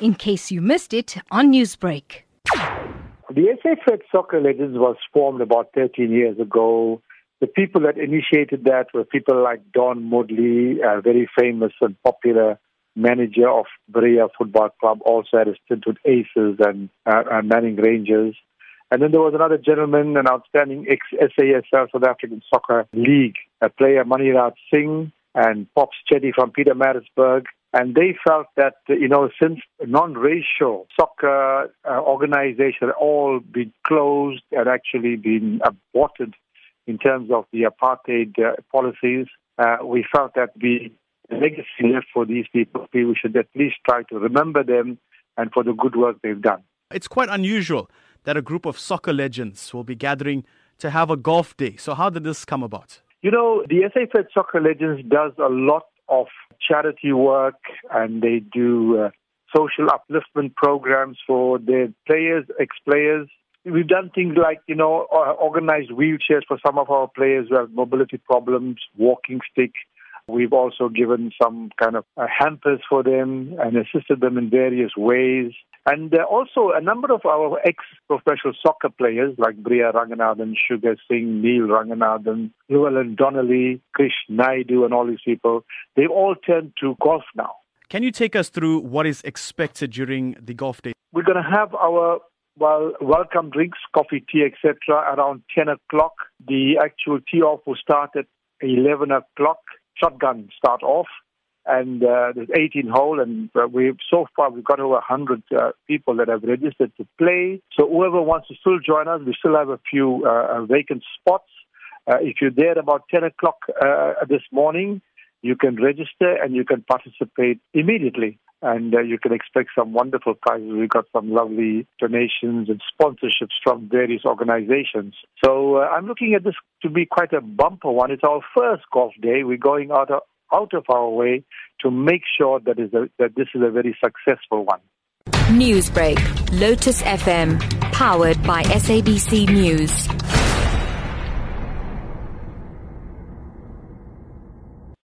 in case you missed it on Newsbreak. The SA Fed Soccer Legends was formed about 13 years ago. The people that initiated that were people like Don Moodley, a very famous and popular manager of Berea Football Club, also had a stint with Aces and, uh, Manning Rangers. And then there was another gentleman, an outstanding ex-SASL South African Soccer League, a player Maniraj Singh and Pops Chetty from Peter Pietermaritzburg. And they felt that, you know, since non-racial soccer uh, organizations had all been closed and actually been aborted in terms of the apartheid uh, policies, uh, we felt that the legacy left for these people, we should at least try to remember them and for the good work they've done. It's quite unusual that a group of soccer legends will be gathering to have a golf day. So, how did this come about? You know, the SA Fed Soccer Legends does a lot of charity work and they do uh, social upliftment programs for their players, ex players. We've done things like, you know, uh, organized wheelchairs for some of our players who have mobility problems, walking stick. We've also given some kind of uh, hampers for them and assisted them in various ways. And uh, also a number of our ex-professional soccer players like Bria Ranganathan, Sugar Singh, Neil Ranganathan, Llewellyn Donnelly, Krish Naidu and all these people, they've all turned to golf now. Can you take us through what is expected during the golf day? We're going to have our well, welcome drinks, coffee, tea, etc. around 10 o'clock. The actual tee off will start at 11 o'clock. Shotgun start off and uh, there's 18 hole, and uh, we've so far we've got over 100 uh, people that have registered to play. So whoever wants to still join us, we still have a few uh, vacant spots. Uh, if you're there about 10 o'clock uh, this morning, you can register and you can participate immediately. And uh, you can expect some wonderful prizes. We've got some lovely donations and sponsorships from various organizations. So uh, I'm looking at this to be quite a bumper one. It's our first golf day. We're going out out of our way to make sure that, is a, that this is a very successful one. Newsbreak, Lotus FM, powered by SABC News.